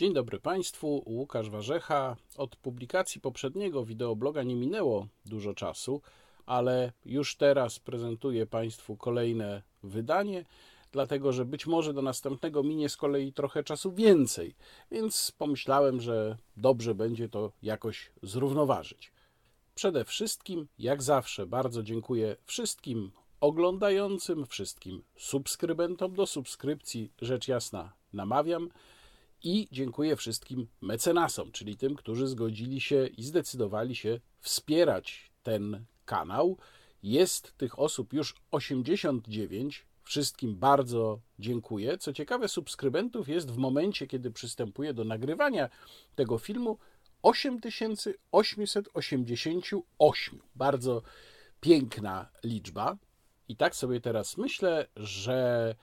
Dzień dobry Państwu, Łukasz Warzecha. Od publikacji poprzedniego wideobloga nie minęło dużo czasu, ale już teraz prezentuję Państwu kolejne wydanie, dlatego że być może do następnego minie z kolei trochę czasu więcej, więc pomyślałem, że dobrze będzie to jakoś zrównoważyć. Przede wszystkim, jak zawsze, bardzo dziękuję wszystkim oglądającym, wszystkim subskrybentom do subskrypcji, rzecz jasna, namawiam. I dziękuję wszystkim mecenasom, czyli tym, którzy zgodzili się i zdecydowali się wspierać ten kanał. Jest tych osób już 89. Wszystkim bardzo dziękuję. Co ciekawe, subskrybentów jest w momencie, kiedy przystępuję do nagrywania tego filmu 8888. Bardzo piękna liczba. I tak sobie teraz myślę, że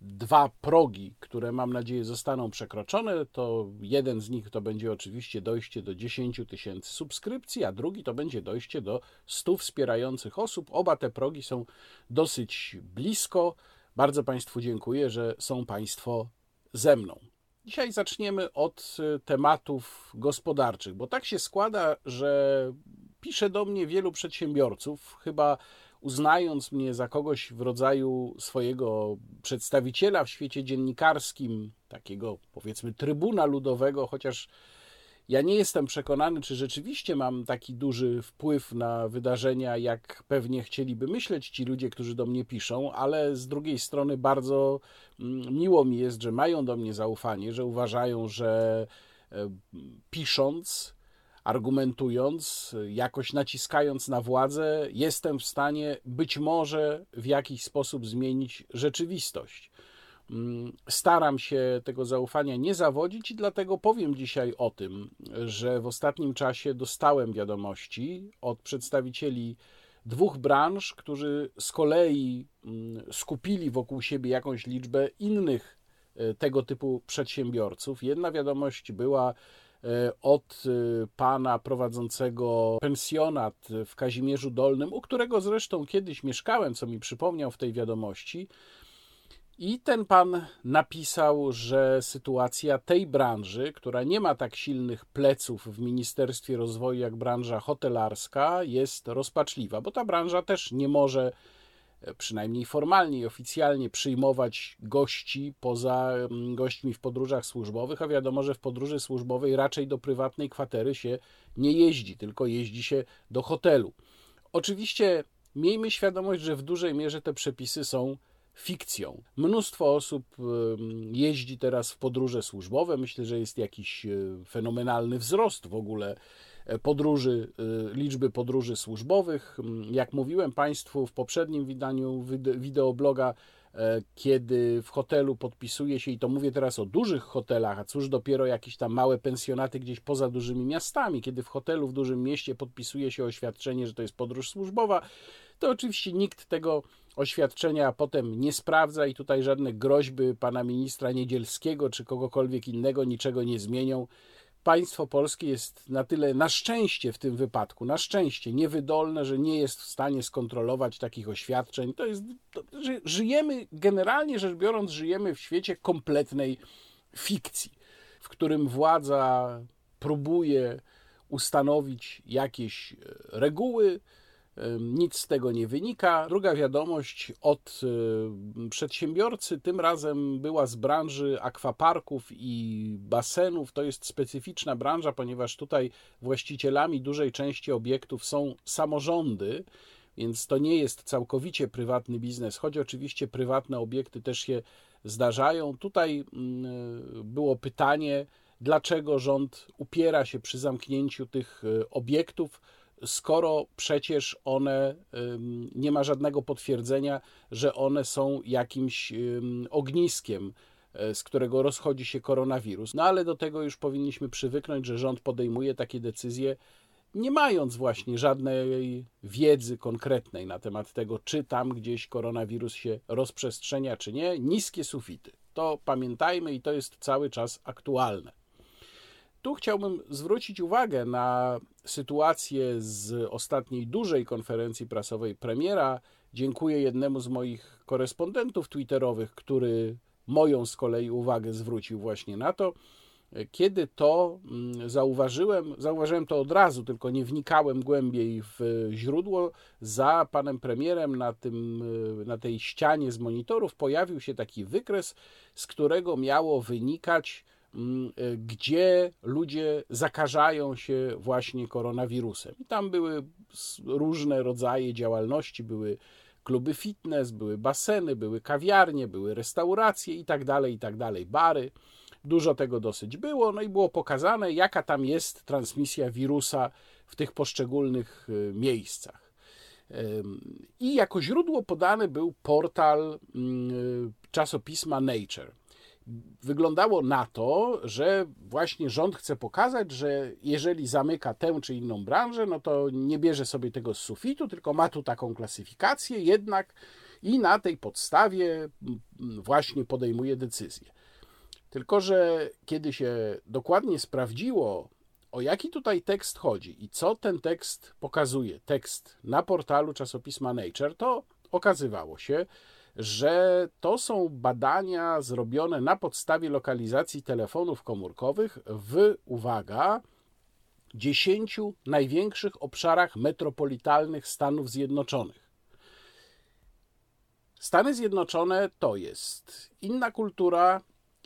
dwa progi, które mam nadzieję zostaną przekroczone, to jeden z nich to będzie oczywiście dojście do 10 tysięcy subskrypcji, a drugi to będzie dojście do 100 wspierających osób. Oba te progi są dosyć blisko. Bardzo Państwu dziękuję, że są Państwo ze mną. Dzisiaj zaczniemy od y, tematów gospodarczych, bo tak się składa, że pisze do mnie wielu przedsiębiorców, chyba uznając mnie za kogoś w rodzaju swojego przedstawiciela w świecie dziennikarskim, takiego powiedzmy trybuna ludowego, chociaż ja nie jestem przekonany, czy rzeczywiście mam taki duży wpływ na wydarzenia, jak pewnie chcieliby myśleć ci ludzie, którzy do mnie piszą, ale z drugiej strony bardzo mm, miło mi jest, że mają do mnie zaufanie, że uważają, że e, pisząc, argumentując, jakoś naciskając na władzę, jestem w stanie być może w jakiś sposób zmienić rzeczywistość. Mm, staram się tego zaufania nie zawodzić i dlatego powiem dzisiaj o tym, że w ostatnim czasie dostałem wiadomości od przedstawicieli dwóch branż, którzy z kolei mm, skupili wokół siebie jakąś liczbę innych e, tego typu przedsiębiorców. Jedna wiadomość była od e, pana prowadzącego pensjonat w Kazimierzu Dolnym, u którego zresztą kiedyś mieszkałem, co mi przypomniał w tej wiadomości. I ten pan napisał, że sytuacja tej branży, która nie ma tak silnych pleców w Ministerstwie Rozwoju jak branża hotelarska, jest rozpaczliwa, bo ta branża też nie może przynajmniej formalnie i oficjalnie przyjmować gości poza mm, gośćmi w podróżach służbowych, a wiadomo, że w podróży służbowej raczej do prywatnej kwatery się nie jeździ, tylko jeździ się do hotelu. Oczywiście miejmy świadomość, że w dużej mierze te przepisy są fikcją. Mnóstwo osób jeździ teraz w podróże służbowe. Myślę, że jest jakiś e, fenomenalny wzrost w ogóle podróży, e, liczby podróży służbowych. Mm, jak mówiłem Państwu w poprzednim wydaniu wideobloga, kiedy w hotelu podpisuje się, i to mówię teraz o dużych hotelach, a cóż dopiero jakieś tam małe pensjonaty gdzieś poza dużymi miastami, kiedy w hotelu w dużym mieście podpisuje się oświadczenie, że to jest podróż służbowa, to oczywiście nikt tego oświadczenia potem nie sprawdza i tutaj żadne groźby pana ministra Niedzielskiego czy kogokolwiek innego niczego nie zmienią. Państwo polskie jest na tyle, na szczęście w tym wypadku, na szczęście niewydolne, że nie jest w stanie skontrolować takich oświadczeń. To jest, to, żyjemy, generalnie rzecz biorąc, żyjemy w świecie kompletnej fikcji, w którym władza próbuje ustanowić jakieś e, reguły, nic z tego nie wynika. Druga wiadomość od przedsiębiorcy, tym razem była z branży akwaparków i basenów. To jest specyficzna branża, ponieważ tutaj właścicielami dużej części obiektów są samorządy, więc to nie jest całkowicie prywatny biznes, choć oczywiście prywatne obiekty też się zdarzają. Tutaj było pytanie, dlaczego rząd upiera się przy zamknięciu tych e, obiektów skoro przecież one nie ma żadnego potwierdzenia, że one są jakimś ogniskiem, e, z którego rozchodzi się koronawirus. No ale do tego już powinniśmy przywyknąć, że rząd podejmuje takie decyzje, nie mając właśnie żadnej wiedzy konkretnej na temat tego, czy tam gdzieś koronawirus się rozprzestrzenia, czy nie. Niskie sufity. To pamiętajmy i to jest cały czas aktualne. Tu chciałbym zwrócić uwagę na sytuację z ostatniej dużej konferencji prasowej premiera. Dziękuję jednemu z moich korespondentów twitterowych, który moją z kolei uwagę zwrócił właśnie na to, Kiedy to mm, zauważyłem, zauważyłem to od razu, tylko nie wnikałem głębiej w źródło. Za panem premierem na, tym, na tej ścianie z monitorów pojawił się taki wykres, z którego miało wynikać, gdzie ludzie zakażają się właśnie koronawirusem. I tam były różne rodzaje działalności, były kluby fitness, były baseny, były kawiarnie, były restauracje i tak dalej, i tak dalej, bary. Dużo tego dosyć było, no i było pokazane, jaka tam jest transmisja wirusa w tych poszczególnych y, miejscach. I jako źródło podany był portal mm, czasopisma Nature. Wyglądało na to, że właśnie rząd chce pokazać, że jeżeli zamyka tę czy inną branżę, no to nie bierze sobie tego z sufitu, tylko ma tu taką klasyfikację jednak i na tej podstawie właśnie podejmuje decyzję. Tylko, że kiedy się dokładnie sprawdziło, o jaki tutaj tekst chodzi i co ten tekst pokazuje, tekst na portalu czasopisma Nature, to okazywało się, że to są badania zrobione na podstawie lokalizacji telefonów komórkowych w, uwaga, 10 największych obszarach metropolitalnych Stanów Zjednoczonych. Stany Zjednoczone to jest inna kultura,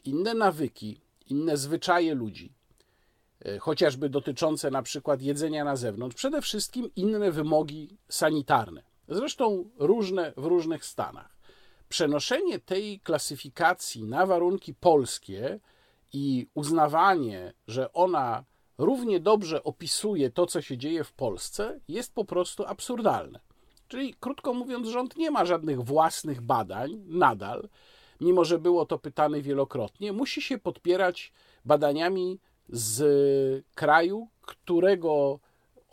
inne nawyki, inne zwyczaje ludzi, e, chociażby dotyczące na przykład jedzenia na zewnątrz, przede wszystkim inne wymogi sanitarne. Zresztą różne w różnych stanach. Przenoszenie tej klasyfikacji na warunki polskie i uznawanie, że ona równie dobrze opisuje to, co się dzieje w Polsce, jest po prostu absurdalne. Czyli, krótko mówiąc, rząd nie ma żadnych własnych badań nadal, mimo że było to pytane wielokrotnie, musi się podpierać badaniami z kraju, którego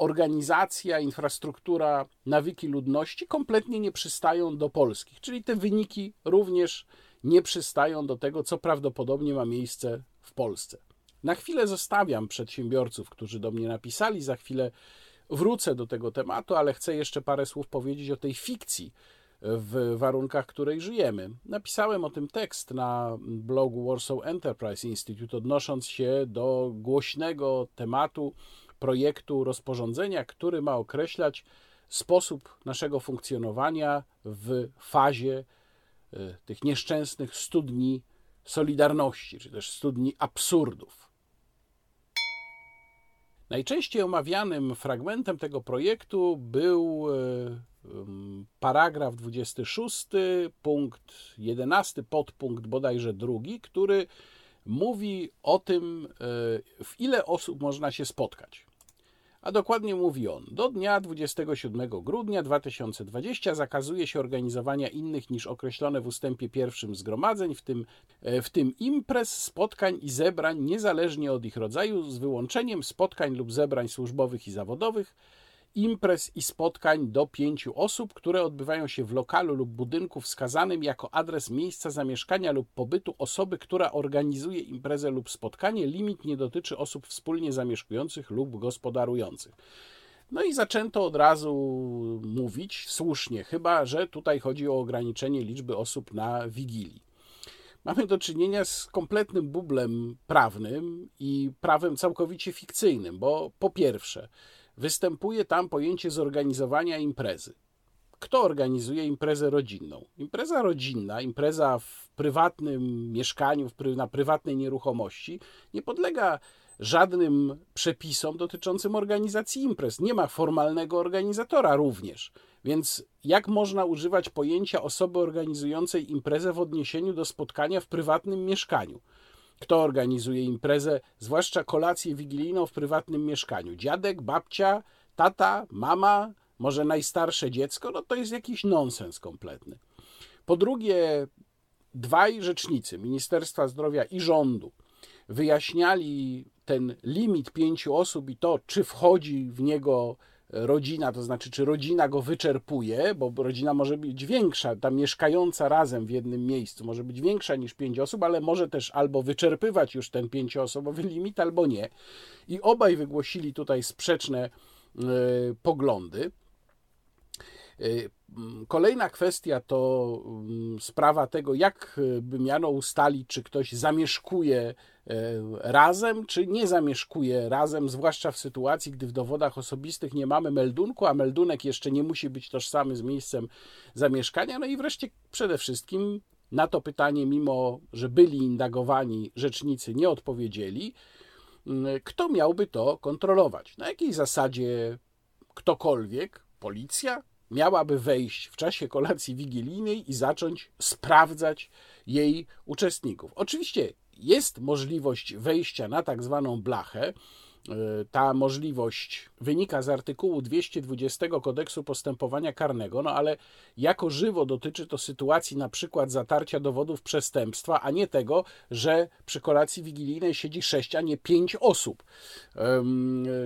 organizacja, infrastruktura, nawyki ludności kompletnie nie przystają do polskich. Czyli te wyniki również nie przystają do tego, co prawdopodobnie ma miejsce w Polsce. Na chwilę zostawiam przedsiębiorców, którzy do mnie napisali, za chwilę wrócę do tego tematu, ale chcę jeszcze parę słów powiedzieć o tej fikcji, w warunkach, której żyjemy. Napisałem o tym tekst na blogu Warsaw Enterprise Institute, odnosząc się do głośnego tematu projektu rozporządzenia, który ma określać sposób naszego funkcjonowania w fazie e, tych nieszczęsnych studni Solidarności, czy też studni absurdów. Najczęściej omawianym fragmentem tego projektu był e, paragraf 26, punkt 11, podpunkt bodajże drugi, który mówi o tym, e, w ile osób można się spotkać. A dokładnie mówi on: Do dnia 27 grudnia 2020 zakazuje się organizowania innych niż określone w ustępie pierwszym zgromadzeń, w tym, e, w tym imprez, spotkań i zebrań, niezależnie od ich rodzaju, z wyłączeniem spotkań lub zebrań służbowych i zawodowych imprez i spotkań do pięciu osób, które odbywają się w lokalu lub budynku wskazanym jako adres miejsca zamieszkania lub pobytu osoby, która organizuje imprezę lub spotkanie. Limit nie dotyczy osób wspólnie zamieszkujących lub gospodarujących. No i zaczęto od razu mówić, słusznie chyba, że tutaj chodzi o ograniczenie liczby osób na wigilii. Mamy do czynienia z kompletnym bublem prawnym i prawem całkowicie fikcyjnym, bo po pierwsze, występuje tam pojęcie zorganizowania imprezy. Kto organizuje imprezę rodzinną? Impreza rodzinna, impreza w prywatnym mieszkaniu, na prywatnej nieruchomości nie podlega żadnym przepisom dotyczącym organizacji imprez. Nie ma formalnego organizatora również. Więc jak można używać pojęcia osoby organizującej imprezę w odniesieniu do spotkania w prywatnym mieszkaniu? Kto organizuje imprezę, zwłaszcza kolację wigilijną w prywatnym mieszkaniu? Dziadek, babcia, tata, mama, może najstarsze dziecko? No to jest jakiś nonsens kompletny. Po drugie, dwaj rzecznicy Ministerstwa Zdrowia i rządu wyjaśniali ten limit pięciu osób i to, czy wchodzi w niego rodzina, to znaczy czy rodzina go wyczerpuje, bo rodzina może być większa, ta mieszkająca razem w jednym miejscu może być większa niż pięć osób, ale może też albo wyczerpywać już ten pięcioosobowy limit, albo nie. I obaj wygłosili tutaj sprzeczne y, poglądy. Y, kolejna kwestia to sprawa tego, jak by miano ustalić, czy ktoś zamieszkuje razem, czy nie zamieszkuje razem, zwłaszcza w sytuacji, gdy w dowodach osobistych nie mamy meldunku, a meldunek jeszcze nie musi być tożsamy z miejscem zamieszkania. No i wreszcie przede wszystkim na to pytanie, mimo że byli indagowani, rzecznicy nie odpowiedzieli, kto miałby to kontrolować? Na jakiej zasadzie ktokolwiek, policja, miałaby wejść w czasie kolacji wigilijnej i zacząć sprawdzać jej uczestników? Oczywiście jest możliwość wejścia na tak zwaną blachę, E, ta możliwość wynika z artykułu 220 kodeksu postępowania karnego, no ale jako żywo dotyczy to sytuacji na przykład zatarcia dowodów przestępstwa, a nie tego, że przy kolacji wigilijnej siedzi sześć, a nie pięć osób.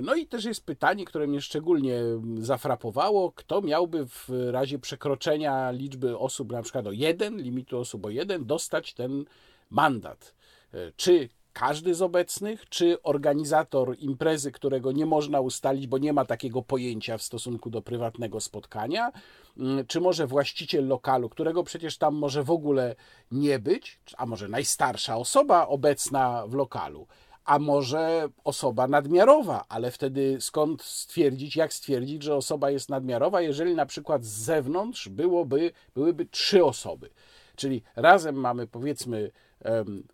No i też jest pytanie, które mnie szczególnie zafrapowało, kto miałby w razie przekroczenia liczby osób, na przykład o jeden, limitu osób o jeden, dostać ten mandat. E, czy każdy z obecnych, czy organizator imprezy, którego nie można ustalić, bo nie ma takiego pojęcia w stosunku do prywatnego spotkania, mm, czy może właściciel lokalu, którego przecież tam może w ogóle nie być, a może najstarsza osoba obecna w lokalu, a może osoba nadmiarowa, ale wtedy skąd stwierdzić, jak stwierdzić, że osoba jest nadmiarowa, jeżeli na przykład z zewnątrz byłoby, byłyby trzy osoby. Czyli razem mamy powiedzmy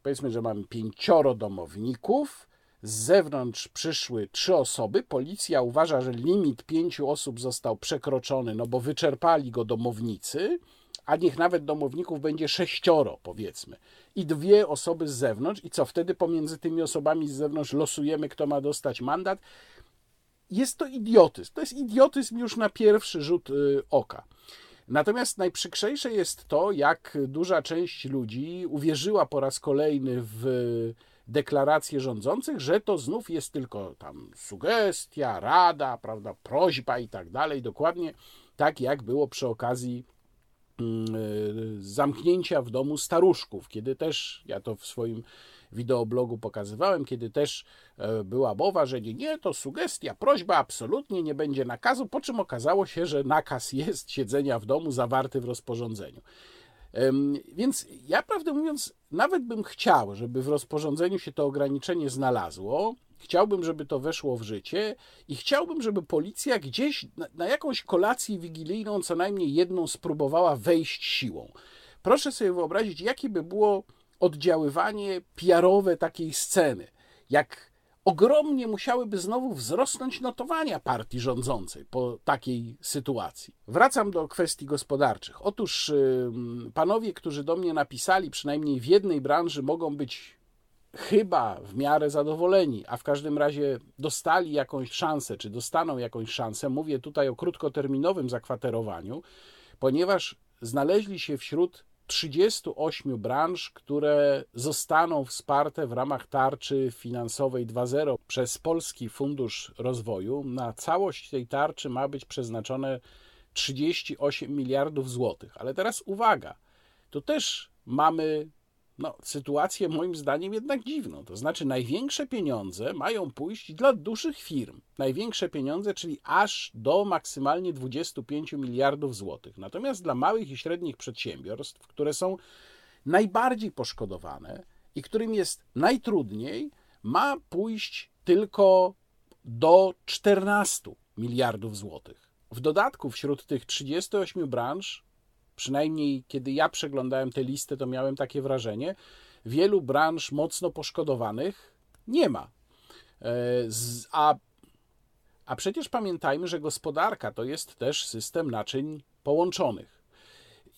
powiedzmy, że mamy pięcioro domowników, z zewnątrz przyszły trzy osoby. Policja uważa, że limit pięciu osób został przekroczony, no bo wyczerpali go domownicy, a niech nawet domowników będzie sześcioro, powiedzmy, i dwie osoby z zewnątrz. I co wtedy pomiędzy tymi osobami z zewnątrz losujemy, kto ma dostać mandat? Jest to idiotyzm. To jest idiotyzm już na pierwszy rzut y, oka. Natomiast najprzykrzejsze jest to, jak duża część ludzi uwierzyła po raz kolejny w deklaracje rządzących, że to znów jest tylko tam sugestia, rada, prawda, prośba i tak dalej. Dokładnie tak, jak było przy okazji mm, zamknięcia w domu staruszków, kiedy też ja to w swoim wideoblogu pokazywałem, kiedy też e, była mowa, że nie, to sugestia, prośba, absolutnie nie będzie nakazu, po czym okazało się, że nakaz jest siedzenia w domu zawarty w rozporządzeniu. Więc ja, prawdę mówiąc, nawet bym chciał, żeby w rozporządzeniu się to ograniczenie znalazło. Chciałbym, żeby to weszło w życie i chciałbym, żeby policja gdzieś na, na jakąś kolację wigilijną co najmniej jedną spróbowała wejść siłą. Proszę sobie wyobrazić, jakie by było oddziaływanie PR-owe takiej sceny, jak ogromnie musiałyby znowu wzrosnąć notowania partii rządzącej po takiej sytuacji. Wracam do kwestii gospodarczych. Otóż panowie, którzy do mnie napisali, przynajmniej w jednej branży, mogą być chyba w miarę zadowoleni, a w każdym razie dostali jakąś szansę, czy dostaną jakąś szansę. Mówię tutaj o krótkoterminowym zakwaterowaniu, ponieważ znaleźli się wśród 38 branż, które zostaną wsparte w ramach tarczy finansowej 2.0 przez Polski Fundusz Rozwoju. Na całość tej tarczy ma być przeznaczone 38 miliardów złotych. Ale teraz uwaga, tu też mamy no, sytuację moim zdaniem jednak dziwną. To znaczy, największe pieniądze mają pójść dla dużych firm. Największe pieniądze, czyli aż do maksymalnie 25 miliardów złotych. Natomiast dla małych i średnich przedsiębiorstw, które są najbardziej poszkodowane i którym jest najtrudniej, ma pójść tylko do 14 miliardów złotych. W dodatku wśród tych 38 branż przynajmniej kiedy ja przeglądałem tę listę, to miałem takie wrażenie, wielu branż mocno poszkodowanych nie ma. E, a, a przecież pamiętajmy, że gospodarka to jest też system naczyń połączonych.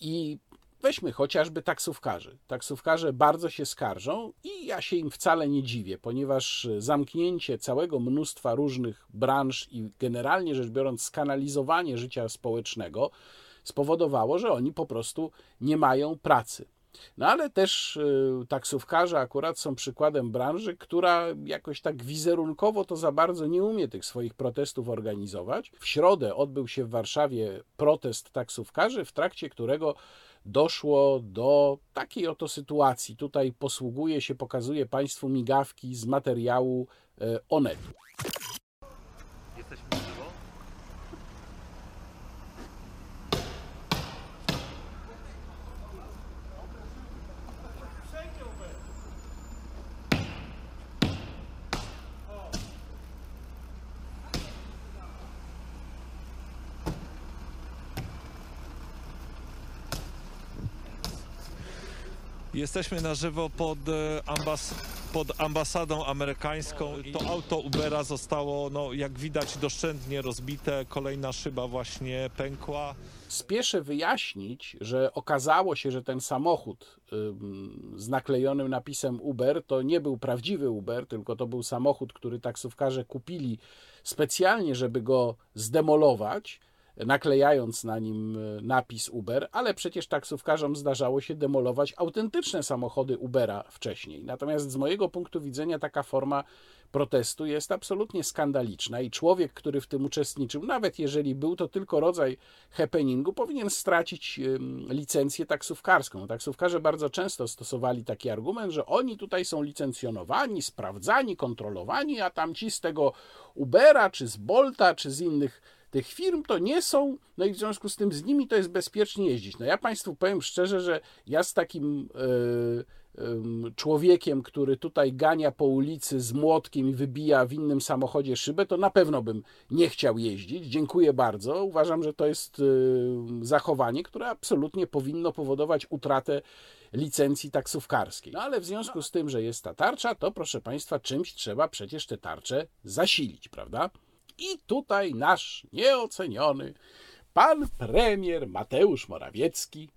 I weźmy chociażby taksówkarzy. Taksówkarze bardzo się skarżą i ja się im wcale nie dziwię, ponieważ zamknięcie całego mnóstwa różnych branż i generalnie rzecz biorąc skanalizowanie życia społecznego spowodowało, że oni po prostu nie mają pracy. No ale też y, taksówkarze akurat są przykładem branży, która jakoś tak wizerunkowo to za bardzo nie umie tych swoich protestów organizować. W środę odbył się w Warszawie protest taksówkarzy, w trakcie którego doszło do takiej oto sytuacji. Tutaj posługuje się, pokazuje Państwu migawki z materiału y, Onetu. Jesteśmy na żywo pod, e, ambas pod ambasadą amerykańską. To auto Ubera zostało, no, jak widać, doszczętnie rozbite. Kolejna szyba właśnie pękła. Spieszę wyjaśnić, że okazało się, że ten samochód z naklejonym napisem Uber to nie był prawdziwy Uber, tylko to był samochód, który taksówkarze kupili specjalnie, żeby go zdemolować naklejając na nim e, napis Uber, ale przecież taksówkarzom zdarzało się demolować autentyczne samochody Ubera wcześniej. Natomiast z mojego punktu widzenia taka forma protestu jest absolutnie skandaliczna i człowiek, który w tym uczestniczył, nawet jeżeli był to tylko rodzaj happeningu, powinien stracić licencję taksówkarską. Taksówkarze bardzo często stosowali taki argument, że oni tutaj są licencjonowani, sprawdzani, kontrolowani, a tamci z tego Ubera, czy z Bolta, czy z innych tych firm to nie są, no i w związku z tym z nimi to jest bezpiecznie jeździć. No ja Państwu powiem szczerze, że ja z takim yy, człowiekiem, który tutaj gania po ulicy z młotkiem i wybija w innym samochodzie szybę, to na pewno bym nie chciał jeździć. Dziękuję bardzo. Uważam, że to jest yy, zachowanie, które absolutnie powinno powodować utratę licencji taksówkarskiej. No ale w związku z tym, że jest ta tarcza, to proszę Państwa, czymś trzeba przecież te tarcze zasilić, prawda? I tutaj nasz nieoceniony pan premier Mateusz Morawiecki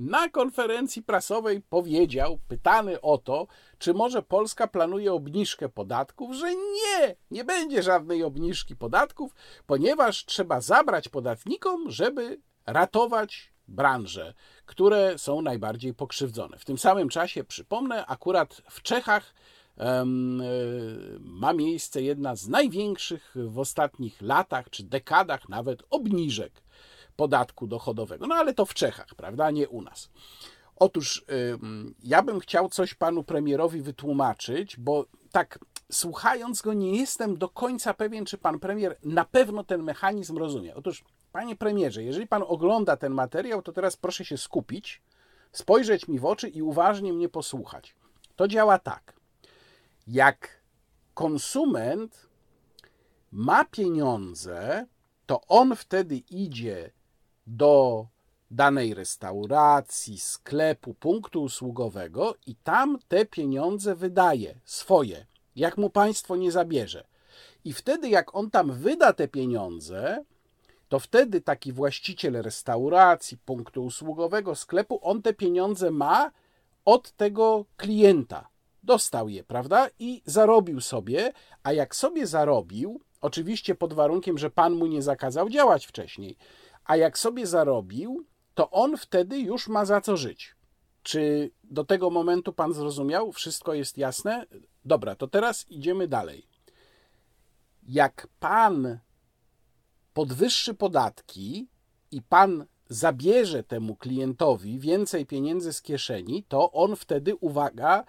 na konferencji prasowej powiedział, pytany o to, czy może Polska planuje obniżkę podatków, że nie, nie będzie żadnej obniżki podatków, ponieważ trzeba zabrać podatnikom, żeby ratować branże, które są najbardziej pokrzywdzone. W tym samym czasie, przypomnę, akurat w Czechach ma miejsce jedna z największych w ostatnich latach czy dekadach nawet obniżek podatku dochodowego. No ale to w Czechach, prawda, nie u nas. Otóż ja bym chciał coś panu premierowi wytłumaczyć, bo tak słuchając go nie jestem do końca pewien, czy pan premier na pewno ten mechanizm rozumie. Otóż, panie premierze, jeżeli pan ogląda ten materiał, to teraz proszę się skupić, spojrzeć mi w oczy i uważnie mnie posłuchać. To działa tak jak konsument ma pieniądze, to on wtedy idzie do danej restauracji, sklepu, punktu usługowego i tam te pieniądze wydaje swoje, jak mu państwo nie zabierze. I wtedy, jak on tam wyda te pieniądze, to wtedy taki właściciel restauracji, punktu usługowego, sklepu, on te pieniądze ma od tego klienta dostał je, prawda? I zarobił sobie, a jak sobie zarobił, oczywiście pod warunkiem, że pan mu nie zakazał działać wcześniej, a jak sobie zarobił, to on wtedy już ma za co żyć. Czy do tego momentu pan zrozumiał? Wszystko jest jasne? Dobra, to teraz idziemy dalej. Jak pan podwyższy podatki i pan zabierze temu klientowi więcej pieniędzy z kieszeni, to on wtedy, uwaga,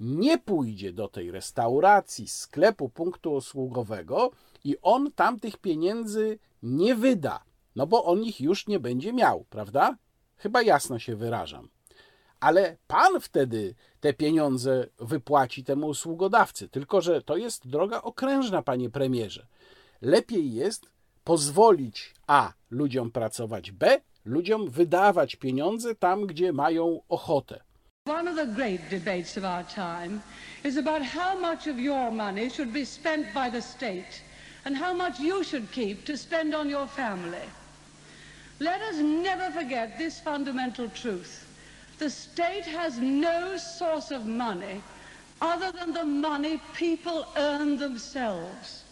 nie pójdzie do tej restauracji, sklepu, punktu usługowego i on tam tych pieniędzy nie wyda, no bo on ich już nie będzie miał, prawda? Chyba jasno się wyrażam. Ale pan wtedy te pieniądze wypłaci temu usługodawcy, tylko że to jest droga okrężna, panie premierze. Lepiej jest pozwolić A ludziom pracować, B ludziom wydawać pieniądze tam, gdzie mają ochotę. One of the great debates of our time is about how much of your money should be spent by the state and how much you should keep to spend on your family. Let us never forget this fundamental truth. The state has no source of money other than the money people earn themselves.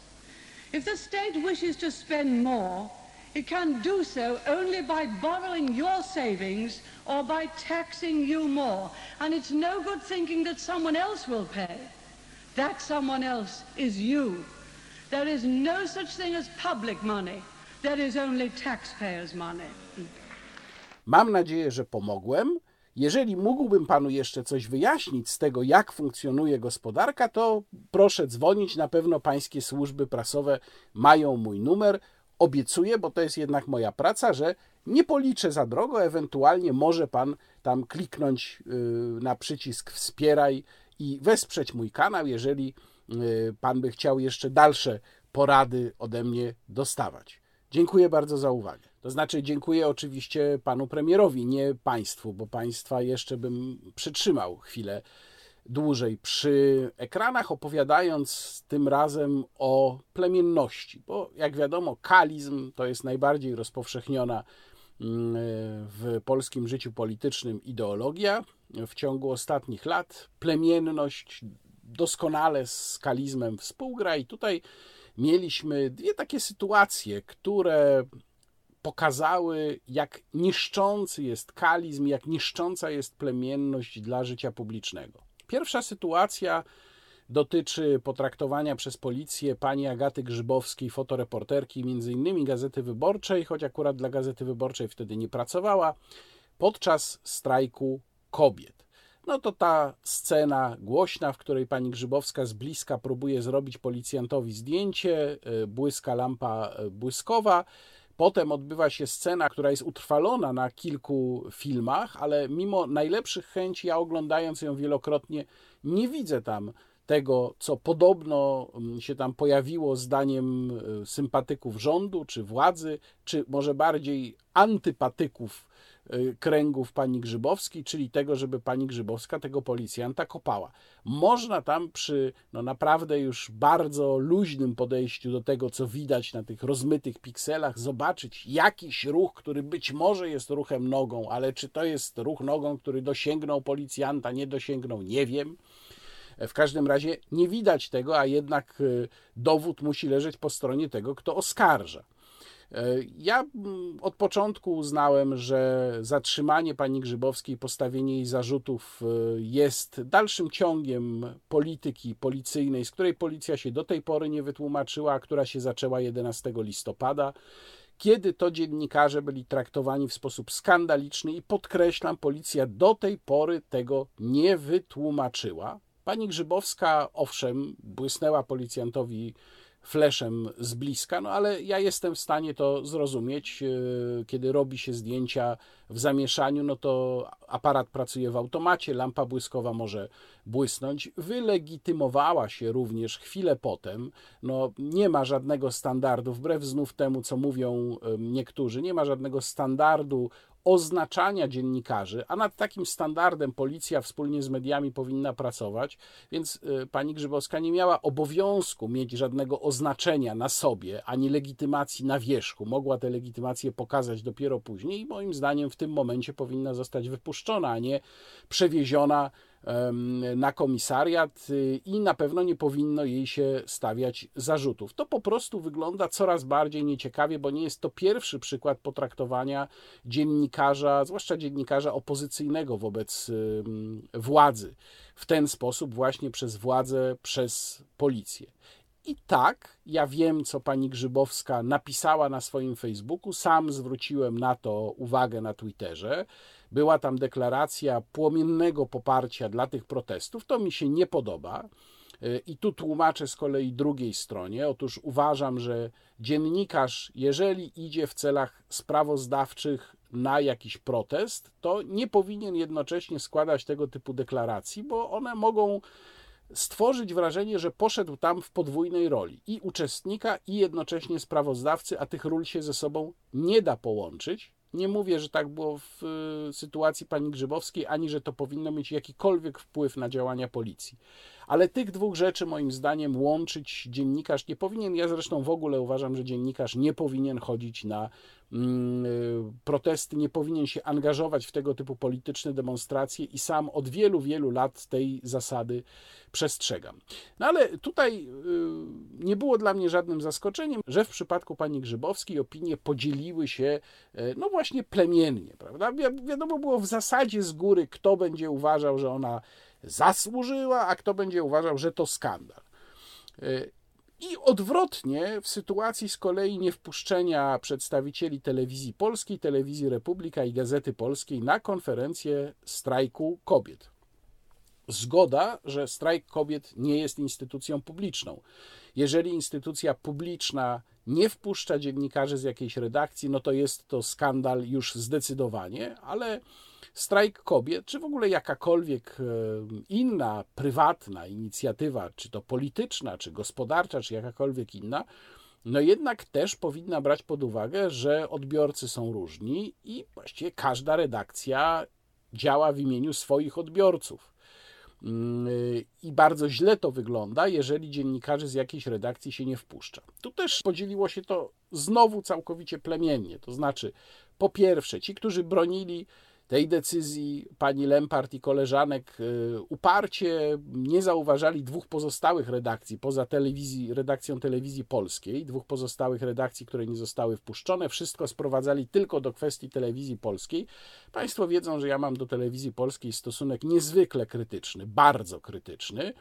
If the state wishes to spend more, it can do so only by borrowing your savings or by taxing you more. And it's no good thinking that someone else will pay. That someone else is you. There is no such thing as public money. There is only taxpayers' money. Mam nadzieję, że pomogłem. Jeżeli mógłbym panu jeszcze coś wyjaśnić z tego, jak funkcjonuje gospodarka, to proszę dzwonić. Na pewno pańskie służby prasowe mają mój numer. Obiecuję, bo to jest jednak moja praca, że nie policzę za drogo, ewentualnie może Pan tam kliknąć y, na przycisk wspieraj i wesprzeć mój kanał, jeżeli y, Pan by chciał jeszcze dalsze porady ode mnie dostawać. Dziękuję bardzo za uwagę. To znaczy, dziękuję oczywiście panu premierowi, nie państwu, bo państwa jeszcze bym przytrzymał chwilę dłużej przy ekranach, opowiadając tym razem o plemienności, bo jak wiadomo, kalizm to jest najbardziej rozpowszechniona mm, w polskim życiu politycznym ideologia. W ciągu ostatnich lat plemienność doskonale z kalizmem współgra, i tutaj mieliśmy dwie takie sytuacje, które pokazały, jak niszczący jest kalizm, jak niszcząca jest plemienność dla życia publicznego. Pierwsza sytuacja dotyczy potraktowania przez policję pani Agaty Grzybowskiej, fotoreporterki, innymi Gazety Wyborczej, choć akurat dla Gazety Wyborczej wtedy nie pracowała, podczas strajku kobiet. No to ta scena głośna, w której pani Grzybowska z bliska próbuje zrobić policjantowi zdjęcie, e, błyska lampa e, błyskowa, Potem odbywa się scena, która jest utrwalona na kilku filmach, ale mimo najlepszych chęci, ja oglądając ją wielokrotnie, nie widzę tam tego, co podobno mm, się tam pojawiło zdaniem e, sympatyków rządu czy władzy, czy może bardziej antypatyków Y, kręgów pani Grzybowskiej, czyli tego, żeby pani Grzybowska tego policjanta kopała. Można tam przy no naprawdę już bardzo luźnym podejściu do tego, co widać na tych rozmytych pikselach, zobaczyć jakiś ruch, który być może jest ruchem nogą, ale czy to jest ruch nogą, który dosięgnął policjanta, nie dosięgnął, nie wiem. W każdym razie nie widać tego, a jednak y, dowód musi leżeć po stronie tego, kto oskarża. E, ja mm, od początku uznałem, że zatrzymanie pani Grzybowskiej, postawienie jej zarzutów e, jest dalszym ciągiem polityki policyjnej, z której policja się do tej pory nie wytłumaczyła, a która się zaczęła 11 listopada kiedy to dziennikarze byli traktowani w sposób skandaliczny i podkreślam, policja do tej pory tego nie wytłumaczyła. Pani Grzybowska, owszem, błysnęła policjantowi fleszem z bliska, no ale ja jestem w stanie to zrozumieć. E, kiedy robi się zdjęcia w zamieszaniu, no to aparat pracuje w automacie, lampa błyskowa może błysnąć. Wylegitymowała się również chwilę potem. No, nie ma żadnego standardu, wbrew znów temu, co mówią niektórzy, nie ma żadnego standardu oznaczania dziennikarzy, a nad takim standardem policja wspólnie z mediami powinna pracować, więc y, pani Grzybowska nie miała obowiązku mieć żadnego oznaczenia na sobie, ani legitymacji na wierzchu. Mogła te legitymacje pokazać dopiero później i moim zdaniem w tym momencie powinna zostać wypuszczona, a nie przewieziona na komisariat y, i na pewno nie powinno jej się stawiać zarzutów. To po prostu wygląda coraz bardziej nieciekawie, bo nie jest to pierwszy przykład potraktowania dziennikarza, zwłaszcza dziennikarza opozycyjnego wobec władzy w ten sposób właśnie przez władzę, przez policję. I tak, ja wiem, co pani Grzybowska napisała na swoim Facebooku, sam zwróciłem na to uwagę na Twitterze. Była tam deklaracja płomiennego poparcia dla tych protestów. To mi się nie podoba. I tu tłumaczę z kolei drugiej stronie. Otóż uważam, że dziennikarz, jeżeli idzie w celach sprawozdawczych na jakiś protest, to nie powinien jednocześnie składać tego typu deklaracji, bo one mogą stworzyć wrażenie, że poszedł tam w podwójnej roli i uczestnika, i jednocześnie sprawozdawcy, a tych ról się ze sobą nie da połączyć. Nie mówię, że tak było w y, sytuacji pani Grzybowskiej, ani że to powinno mieć jakikolwiek wpływ na działania policji. Ale tych dwóch rzeczy moim zdaniem łączyć dziennikarz nie powinien. Ja zresztą w ogóle uważam, że dziennikarz nie powinien chodzić na mm, y, protesty, nie powinien się angażować w tego typu polityczne demonstracje i sam od wielu, wielu lat tej zasady przestrzegam. No ale tutaj y, nie było dla mnie żadnym zaskoczeniem, że w przypadku pani Grzybowskiej opinie podzieliły się y, no właśnie plemiennie, prawda? Wi wiadomo było w zasadzie z góry, kto będzie uważał, że ona zasłużyła, a kto będzie uważał, że to skandal. Y, I odwrotnie, w sytuacji z kolei niewpuszczenia przedstawicieli telewizji polskiej, telewizji Republika i Gazety Polskiej na konferencję strajku kobiet. Zgoda, że strajk kobiet nie jest instytucją publiczną. Jeżeli instytucja publiczna nie wpuszcza dziennikarzy z jakiejś redakcji, no to jest to skandal już zdecydowanie, ale strajk kobiet, czy w ogóle jakakolwiek e, inna prywatna inicjatywa, czy to polityczna, czy gospodarcza, czy jakakolwiek inna, no jednak też powinna brać pod uwagę, że odbiorcy są różni i właściwie każda redakcja działa w imieniu swoich odbiorców. Mm, I bardzo źle to wygląda, jeżeli dziennikarzy z jakiejś redakcji się nie wpuszcza. Tu też podzieliło się to znowu całkowicie plemiennie. To znaczy, po pierwsze, ci, którzy bronili tej decyzji pani Lempart i koleżanek y, uparcie nie zauważali dwóch pozostałych redakcji poza telewizji, redakcją telewizji polskiej, dwóch pozostałych redakcji, które nie zostały wpuszczone. Wszystko sprowadzali tylko do kwestii telewizji polskiej. Państwo wiedzą, że ja mam do telewizji polskiej stosunek niezwykle krytyczny, bardzo krytyczny.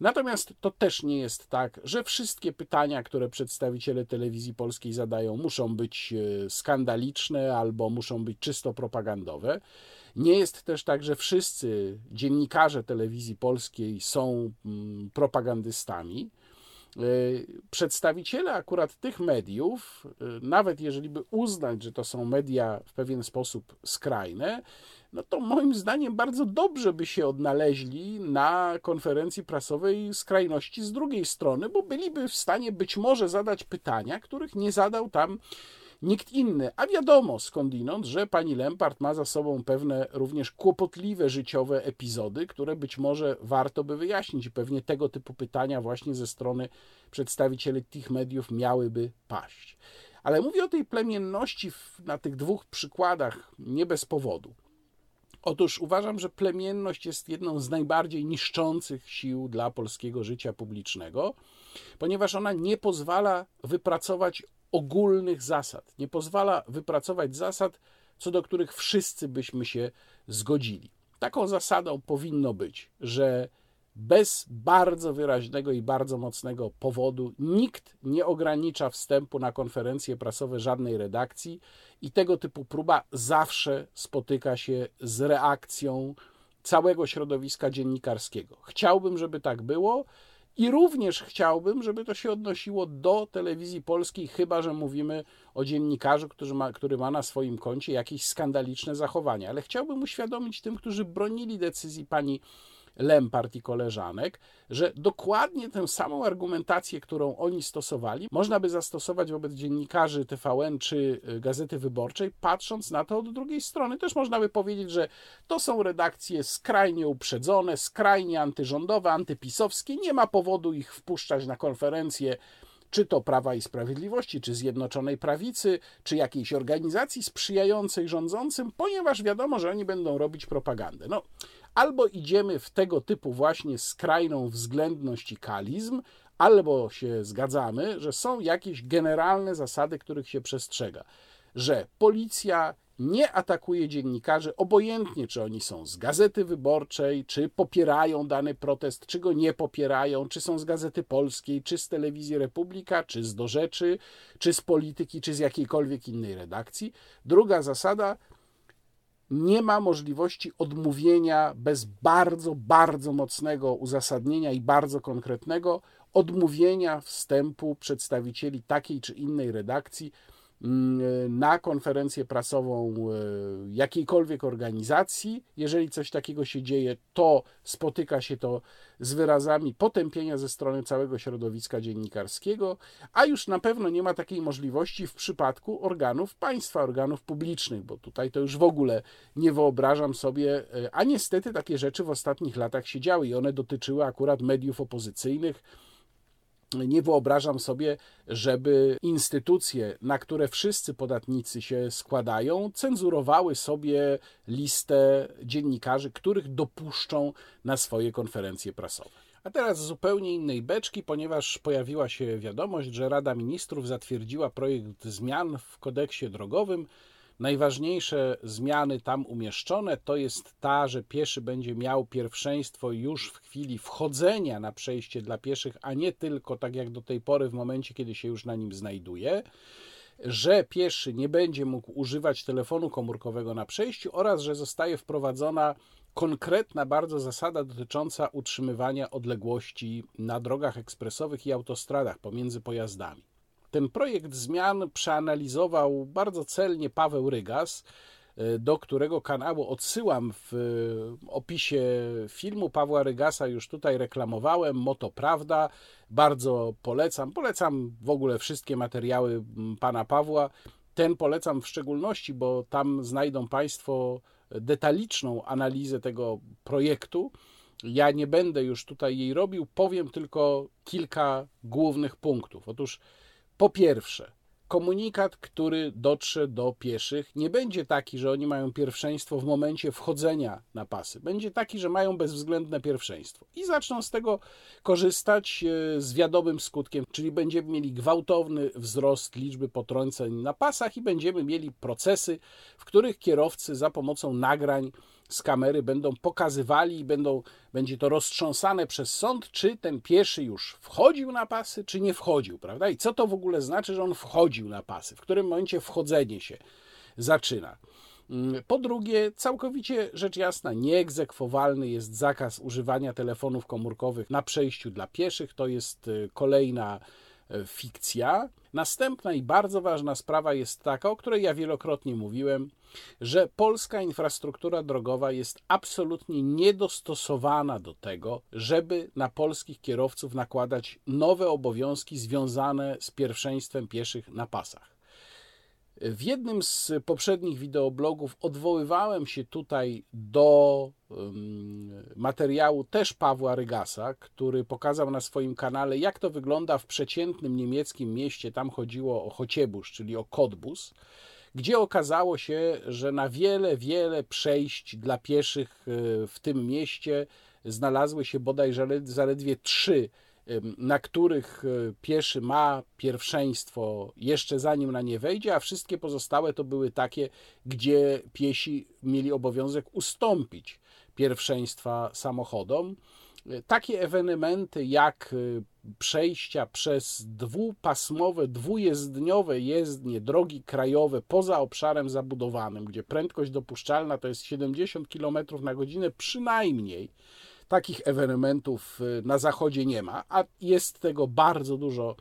Natomiast to też nie jest tak, że wszystkie pytania, które przedstawiciele telewizji polskiej zadają, muszą być e, skandaliczne albo muszą być czysto propagandowe. Nie jest też tak, że wszyscy dziennikarze telewizji polskiej są mm, propagandystami. E, przedstawiciele akurat tych mediów, e, nawet jeżeli by uznać, że to są media w pewien sposób skrajne, no to moim zdaniem bardzo dobrze by się odnaleźli na konferencji prasowej skrajności z drugiej strony, bo byliby w stanie być może zadać pytania, których nie zadał tam nikt inny. A wiadomo skądinąd, że pani Lempart ma za sobą pewne również kłopotliwe życiowe epizody, które być może warto by wyjaśnić i pewnie tego typu pytania właśnie ze strony przedstawicieli tych mediów miałyby paść. Ale mówię o tej plemienności na tych dwóch przykładach nie bez powodu. Otóż uważam, że plemienność jest jedną z najbardziej niszczących sił dla polskiego życia publicznego, ponieważ ona nie pozwala wypracować ogólnych zasad, nie pozwala wypracować zasad, co do których wszyscy byśmy się zgodzili. Taką zasadą powinno być, że bez bardzo wyraźnego i bardzo mocnego powodu nikt nie ogranicza wstępu na konferencje prasowe żadnej redakcji i tego typu próba zawsze spotyka się z reakcją całego środowiska dziennikarskiego. Chciałbym, żeby tak było. I również chciałbym, żeby to się odnosiło do telewizji polskiej, chyba że mówimy o dziennikarzu, który ma, który ma na swoim koncie jakieś skandaliczne zachowania. Ale chciałbym uświadomić tym, którzy bronili decyzji pani Lempart i koleżanek, że dokładnie tę samą argumentację, którą oni stosowali, można by zastosować wobec dziennikarzy TVN czy y, Gazety Wyborczej, patrząc na to od drugiej strony. Też można by powiedzieć, że to są redakcje skrajnie uprzedzone, skrajnie antyrządowe, antypisowskie. Nie ma powodu ich wpuszczać na konferencje czy to Prawa i Sprawiedliwości, czy Zjednoczonej Prawicy, czy jakiejś organizacji sprzyjającej rządzącym, ponieważ wiadomo, że oni będą robić propagandę. No, albo idziemy w tego typu właśnie skrajną względność i kalizm, albo się zgadzamy, że są jakieś generalne zasady, których się przestrzega, że policja nie atakuje dziennikarzy, obojętnie czy oni są z gazety wyborczej, czy popierają dany protest, czy go nie popierają, czy są z gazety polskiej, czy z telewizji Republika, czy z Do Rzeczy, czy z polityki, czy z jakiejkolwiek innej redakcji. Druga zasada, nie ma możliwości odmówienia bez bardzo, bardzo mocnego uzasadnienia i bardzo konkretnego odmówienia wstępu przedstawicieli takiej czy innej redakcji na konferencję prasową e, jakiejkolwiek organizacji. Jeżeli coś takiego się dzieje, to spotyka się to z wyrazami potępienia ze strony całego środowiska dziennikarskiego, a już na pewno nie ma takiej możliwości w przypadku organów państwa, organów publicznych, bo tutaj to już w ogóle nie wyobrażam sobie, e, a niestety takie rzeczy w ostatnich latach się działy i one dotyczyły akurat mediów opozycyjnych nie wyobrażam sobie, żeby instytucje, na które wszyscy podatnicy się składają, cenzurowały sobie listę dziennikarzy, których dopuszczą na swoje konferencje prasowe. A teraz zupełnie innej beczki, ponieważ pojawiła się wiadomość, że Rada Ministrów zatwierdziła projekt zmian w kodeksie drogowym, Najważniejsze zmiany tam umieszczone to jest ta, że pieszy będzie miał pierwszeństwo już w chwili wchodzenia na przejście dla pieszych, a nie tylko tak jak do tej pory w momencie, kiedy się już na nim znajduje że pieszy nie będzie mógł używać telefonu komórkowego na przejściu oraz że zostaje wprowadzona konkretna bardzo zasada dotycząca utrzymywania odległości na drogach ekspresowych i autostradach pomiędzy pojazdami. Ten projekt zmian przeanalizował bardzo celnie Paweł Rygas, do którego kanału odsyłam w opisie filmu Pawła Rygasa, już tutaj reklamowałem, Moto Prawda, bardzo polecam. Polecam w ogóle wszystkie materiały pana Pawła. Ten polecam w szczególności, bo tam znajdą Państwo detaliczną analizę tego projektu. Ja nie będę już tutaj jej robił, powiem tylko kilka głównych punktów. Otóż po pierwsze, komunikat, który dotrze do pieszych, nie będzie taki, że oni mają pierwszeństwo w momencie wchodzenia na pasy. Będzie taki, że mają bezwzględne pierwszeństwo i zaczną z tego korzystać e, z wiadomym skutkiem, czyli będziemy mieli gwałtowny wzrost liczby potrąceń na pasach i będziemy mieli procesy, w których kierowcy za pomocą nagrań z kamery będą pokazywali i będą, będzie to roztrząsane przez sąd, czy ten pieszy już wchodził na pasy, czy nie wchodził, prawda? I co to w ogóle znaczy, że on wchodził na pasy? W którym momencie wchodzenie się zaczyna? Mm, po drugie, całkowicie rzecz jasna, nieegzekwowalny jest zakaz używania telefonów komórkowych na przejściu dla pieszych. To jest y, kolejna fikcja. Następna i bardzo ważna sprawa jest taka, o której ja wielokrotnie mówiłem że polska infrastruktura drogowa jest absolutnie niedostosowana do tego, żeby na polskich kierowców nakładać nowe obowiązki związane z pierwszeństwem pieszych na pasach. W jednym z poprzednich wideoblogów odwoływałem się tutaj do materiału też Pawła Rygasa, który pokazał na swoim kanale, jak to wygląda w przeciętnym niemieckim mieście. Tam chodziło o Chociebusz, czyli o Kodbus gdzie okazało się, że na wiele, wiele przejść dla pieszych e, w tym mieście znalazły się bodaj zaledwie trzy, na których e, pieszy ma pierwszeństwo jeszcze zanim na nie wejdzie, a wszystkie pozostałe to były takie, gdzie piesi mieli obowiązek ustąpić pierwszeństwa samochodom. Takie ewenementy jak y, przejścia przez dwupasmowe, dwujezdniowe jezdnie, drogi krajowe poza obszarem zabudowanym, gdzie prędkość dopuszczalna to jest 70 km na godzinę przynajmniej. Takich ewenementów y, na zachodzie nie ma, a jest tego bardzo dużo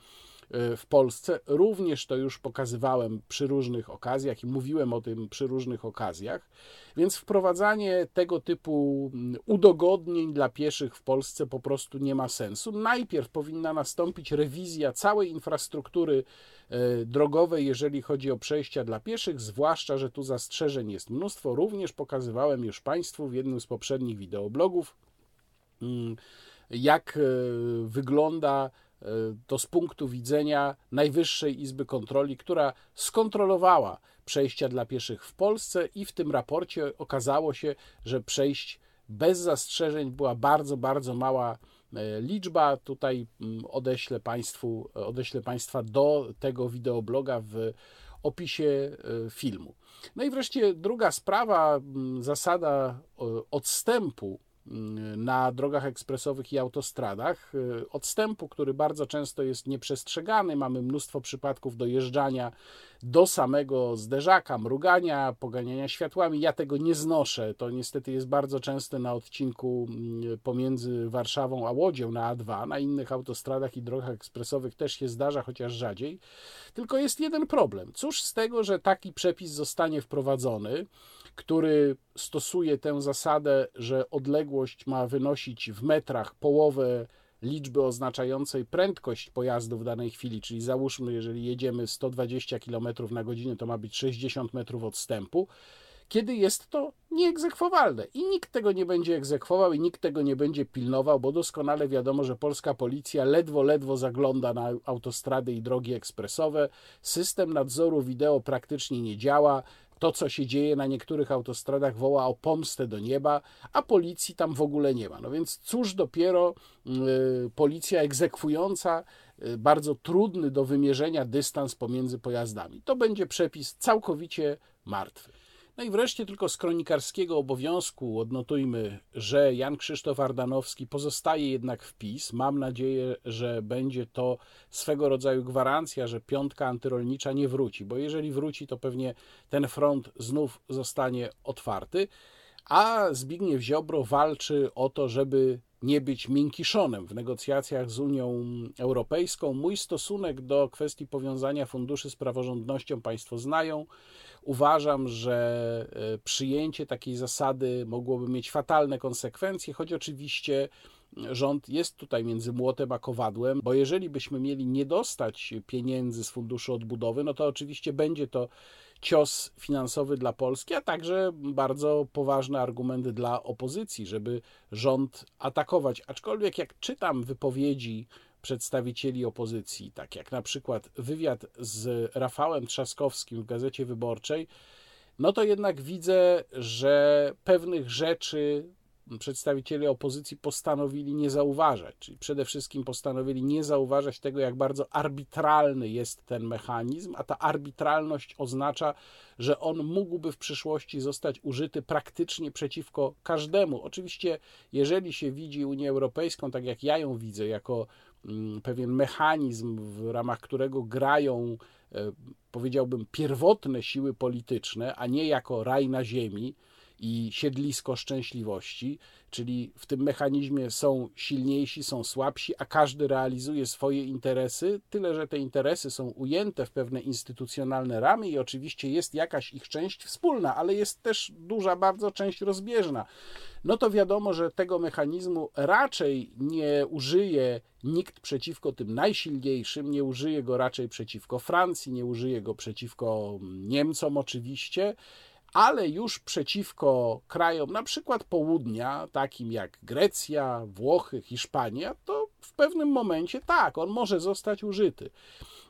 w Polsce. Również to już pokazywałem przy różnych okazjach i mówiłem o tym przy różnych okazjach. Więc wprowadzanie tego typu mm, udogodnień dla pieszych w Polsce po prostu nie ma sensu. Najpierw powinna nastąpić rewizja całej infrastruktury e, drogowej, jeżeli chodzi o przejścia dla pieszych, zwłaszcza, że tu zastrzeżeń jest mnóstwo. Również pokazywałem już Państwu w jednym z poprzednich wideoblogów, jak e, wygląda E, to z punktu widzenia Najwyższej Izby Kontroli, która skontrolowała przejścia dla pieszych w Polsce i w tym raporcie okazało się, że przejść bez zastrzeżeń była bardzo, bardzo mała e, liczba. Tutaj mm, odeślę, Państwu, odeślę Państwa do tego wideobloga w opisie filmu. No i wreszcie druga sprawa, mm, zasada odstępu na drogach ekspresowych i autostradach. Odstępu, który bardzo często jest nieprzestrzegany. Mamy mnóstwo przypadków dojeżdżania do samego zderzaka, mrugania, poganiania światłami. Ja tego nie znoszę. To niestety jest bardzo częste na odcinku mm, pomiędzy Warszawą a Łodzią na A2. Na innych autostradach i drogach ekspresowych też się zdarza, chociaż rzadziej. Tylko jest jeden problem. Cóż z tego, że taki przepis zostanie wprowadzony, który stosuje tę zasadę, że odległość ma wynosić w metrach połowę liczby oznaczającej prędkość pojazdu w danej chwili, czyli załóżmy, jeżeli jedziemy 120 km na godzinę, to ma być 60 metrów odstępu, kiedy jest to nieegzekwowalne i nikt tego nie będzie egzekwował i nikt tego nie będzie pilnował, bo doskonale wiadomo, że polska policja ledwo, ledwo zagląda na autostrady i drogi ekspresowe. System nadzoru wideo praktycznie nie działa to, co się dzieje na niektórych autostradach, woła o pomstę do nieba, a policji tam w ogóle nie ma. No więc cóż dopiero y, policja egzekwująca y, bardzo trudny do wymierzenia dystans pomiędzy pojazdami. To będzie przepis całkowicie martwy. No i wreszcie tylko z kronikarskiego obowiązku odnotujmy, że Jan Krzysztof Ardanowski pozostaje jednak w PiS. Mam nadzieję, że będzie to swego rodzaju gwarancja, że piątka antyrolnicza nie wróci, bo jeżeli wróci, to pewnie ten front znów zostanie otwarty. A Zbigniew Ziobro walczy o to, żeby nie być miękiszonem w negocjacjach z Unią Europejską. Mój stosunek do kwestii powiązania funduszy z praworządnością Państwo znają. Uważam, że e, przyjęcie takiej zasady mogłoby mieć fatalne konsekwencje, choć oczywiście rząd jest tutaj między młotem a kowadłem, bo jeżeli byśmy mieli nie dostać pieniędzy z funduszu odbudowy, no to oczywiście będzie to cios finansowy dla Polski, a także bardzo poważny argument dla opozycji, żeby rząd atakować. Aczkolwiek jak czytam wypowiedzi przedstawicieli opozycji, tak jak na przykład wywiad z Rafałem Trzaskowskim w Gazecie Wyborczej, no to jednak widzę, że pewnych rzeczy przedstawiciele opozycji postanowili nie zauważać. Czyli przede wszystkim postanowili nie zauważać tego, jak bardzo arbitralny jest ten mechanizm, a ta arbitralność oznacza, że on mógłby w przyszłości zostać użyty praktycznie przeciwko każdemu. Oczywiście, jeżeli się widzi Unię Europejską, tak jak ja ją widzę, jako pewien mechanizm, w ramach którego grają, e, powiedziałbym, pierwotne siły polityczne, a nie jako raj na ziemi, i siedlisko szczęśliwości, czyli w tym mechanizmie są silniejsi, są słabsi, a każdy realizuje swoje interesy, tyle że te interesy są ujęte w pewne instytucjonalne ramy i oczywiście jest jakaś ich część wspólna, ale jest też duża bardzo część rozbieżna. No to wiadomo, że tego mechanizmu raczej nie użyje nikt przeciwko tym najsilniejszym, nie użyje go raczej przeciwko Francji, nie użyje go przeciwko Niemcom oczywiście ale już przeciwko krajom na przykład południa, takim jak Grecja, Włochy, Hiszpania, to w pewnym momencie tak, on może zostać użyty.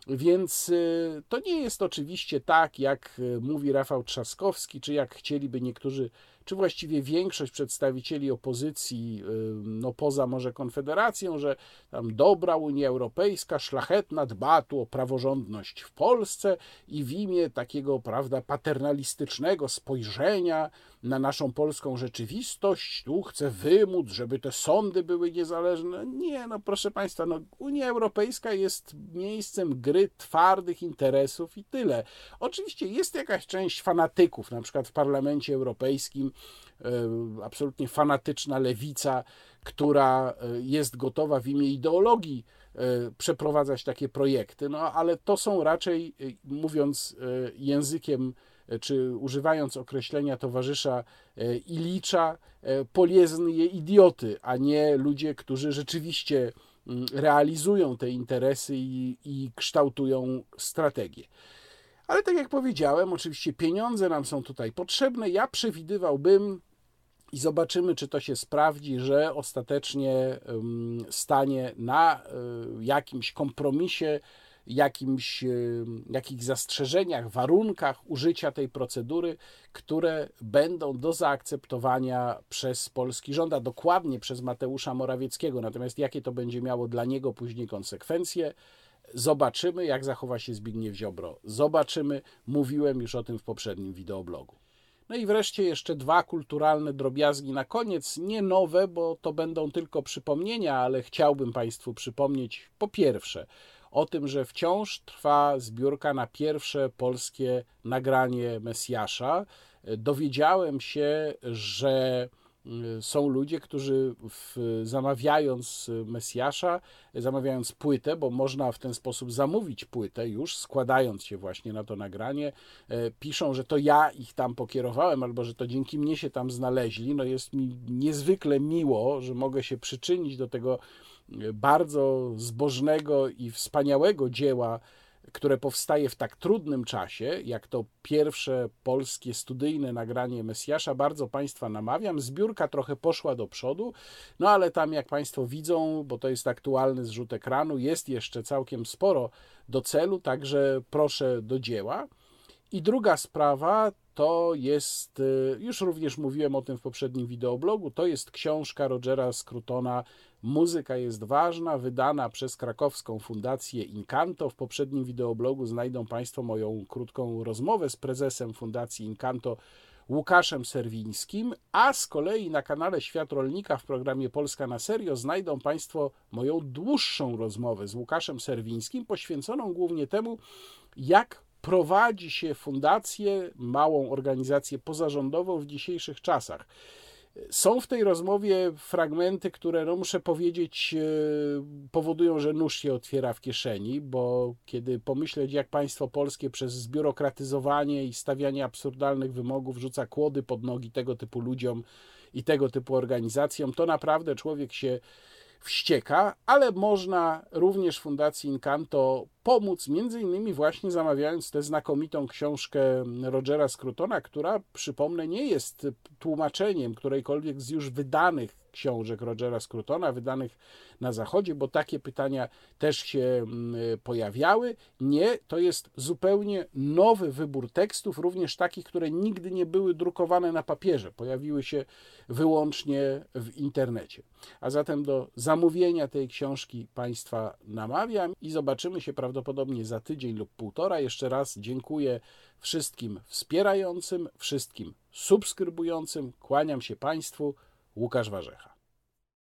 Więc y, to nie jest oczywiście tak, jak y, mówi Rafał Trzaskowski, czy jak chcieliby niektórzy czy właściwie większość przedstawicieli opozycji, no poza może Konfederacją, że tam dobra Unia Europejska, szlachetna, dba tu o praworządność w Polsce i w imię takiego, prawda, paternalistycznego spojrzenia na naszą polską rzeczywistość, tu chce wymóc, żeby te sądy były niezależne. Nie, no proszę Państwa, no, Unia Europejska jest miejscem gry twardych interesów i tyle. Oczywiście jest jakaś część fanatyków, na przykład w Parlamencie Europejskim, e, absolutnie fanatyczna lewica, która e, jest gotowa w imię ideologii e, przeprowadzać takie projekty, no ale to są raczej, mówiąc językiem czy używając określenia towarzysza e, Ilicza, e, polieznie idioty, a nie ludzie, którzy rzeczywiście mm, realizują te interesy i, i kształtują strategię. Ale tak jak powiedziałem, oczywiście pieniądze nam są tutaj potrzebne. Ja przewidywałbym, i zobaczymy, czy to się sprawdzi, że ostatecznie stanie na e, jakimś kompromisie jakimś, jakichś zastrzeżeniach, warunkach użycia tej procedury, które będą do zaakceptowania przez polski rząd, a dokładnie przez Mateusza Morawieckiego. Natomiast jakie to będzie miało dla niego później konsekwencje, zobaczymy, jak zachowa się Zbigniew Ziobro. Zobaczymy, mówiłem już o tym w poprzednim wideoblogu. No i wreszcie jeszcze dwa kulturalne drobiazgi na koniec, nie nowe, bo to będą tylko przypomnienia, ale chciałbym Państwu przypomnieć po pierwsze o tym, że wciąż trwa zbiórka na pierwsze polskie nagranie Mesjasza. Dowiedziałem się, że y, są ludzie, którzy w, zamawiając Mesjasza, zamawiając płytę, bo można w ten sposób zamówić płytę już, składając się właśnie na to nagranie, e, piszą, że to ja ich tam pokierowałem, albo że to dzięki mnie się tam znaleźli. No jest mi niezwykle miło, że mogę się przyczynić do tego bardzo zbożnego i wspaniałego dzieła, które powstaje w tak trudnym czasie, jak to pierwsze polskie studyjne nagranie Mesjasza, bardzo Państwa namawiam. Zbiórka trochę poszła do przodu, no ale tam, jak Państwo widzą, bo to jest aktualny zrzut ekranu, jest jeszcze całkiem sporo do celu, także proszę do dzieła. I druga sprawa to jest, y, już również mówiłem o tym w poprzednim wideoblogu, to jest książka Rogera Scrutona Muzyka jest ważna, wydana przez krakowską fundację Incanto. W poprzednim wideoblogu znajdą Państwo moją krótką rozmowę z prezesem fundacji Incanto Łukaszem Serwińskim, a z kolei na kanale Świat Rolnika w programie Polska na Serio znajdą Państwo moją dłuższą rozmowę z Łukaszem Serwińskim, poświęconą głównie temu, jak prowadzi się fundację, małą organizację pozarządową w dzisiejszych czasach. Są w tej rozmowie fragmenty, które, no muszę powiedzieć, e, powodują, że nóż się otwiera w kieszeni, bo kiedy pomyśleć, jak państwo polskie przez zbiurokratyzowanie i stawianie absurdalnych wymogów rzuca kłody pod nogi tego typu ludziom i tego typu organizacjom, to naprawdę człowiek się wścieka, ale można również Fundacji Incanto pomóc, między innymi właśnie zamawiając tę znakomitą książkę Rogera Scrutona, która, przypomnę, nie jest tłumaczeniem którejkolwiek z już wydanych książek Rogera Scrutona, wydanych na Zachodzie, bo takie pytania też się mm, pojawiały. Nie, to jest zupełnie nowy wybór tekstów, również takich, które nigdy nie były drukowane na papierze, pojawiły się wyłącznie w internecie. A zatem do zamówienia tej książki Państwa namawiam i zobaczymy się prawdopodobnie za tydzień lub półtora. Jeszcze raz dziękuję wszystkim wspierającym, wszystkim subskrybującym. Kłaniam się Państwu. Łukasz Warzecha.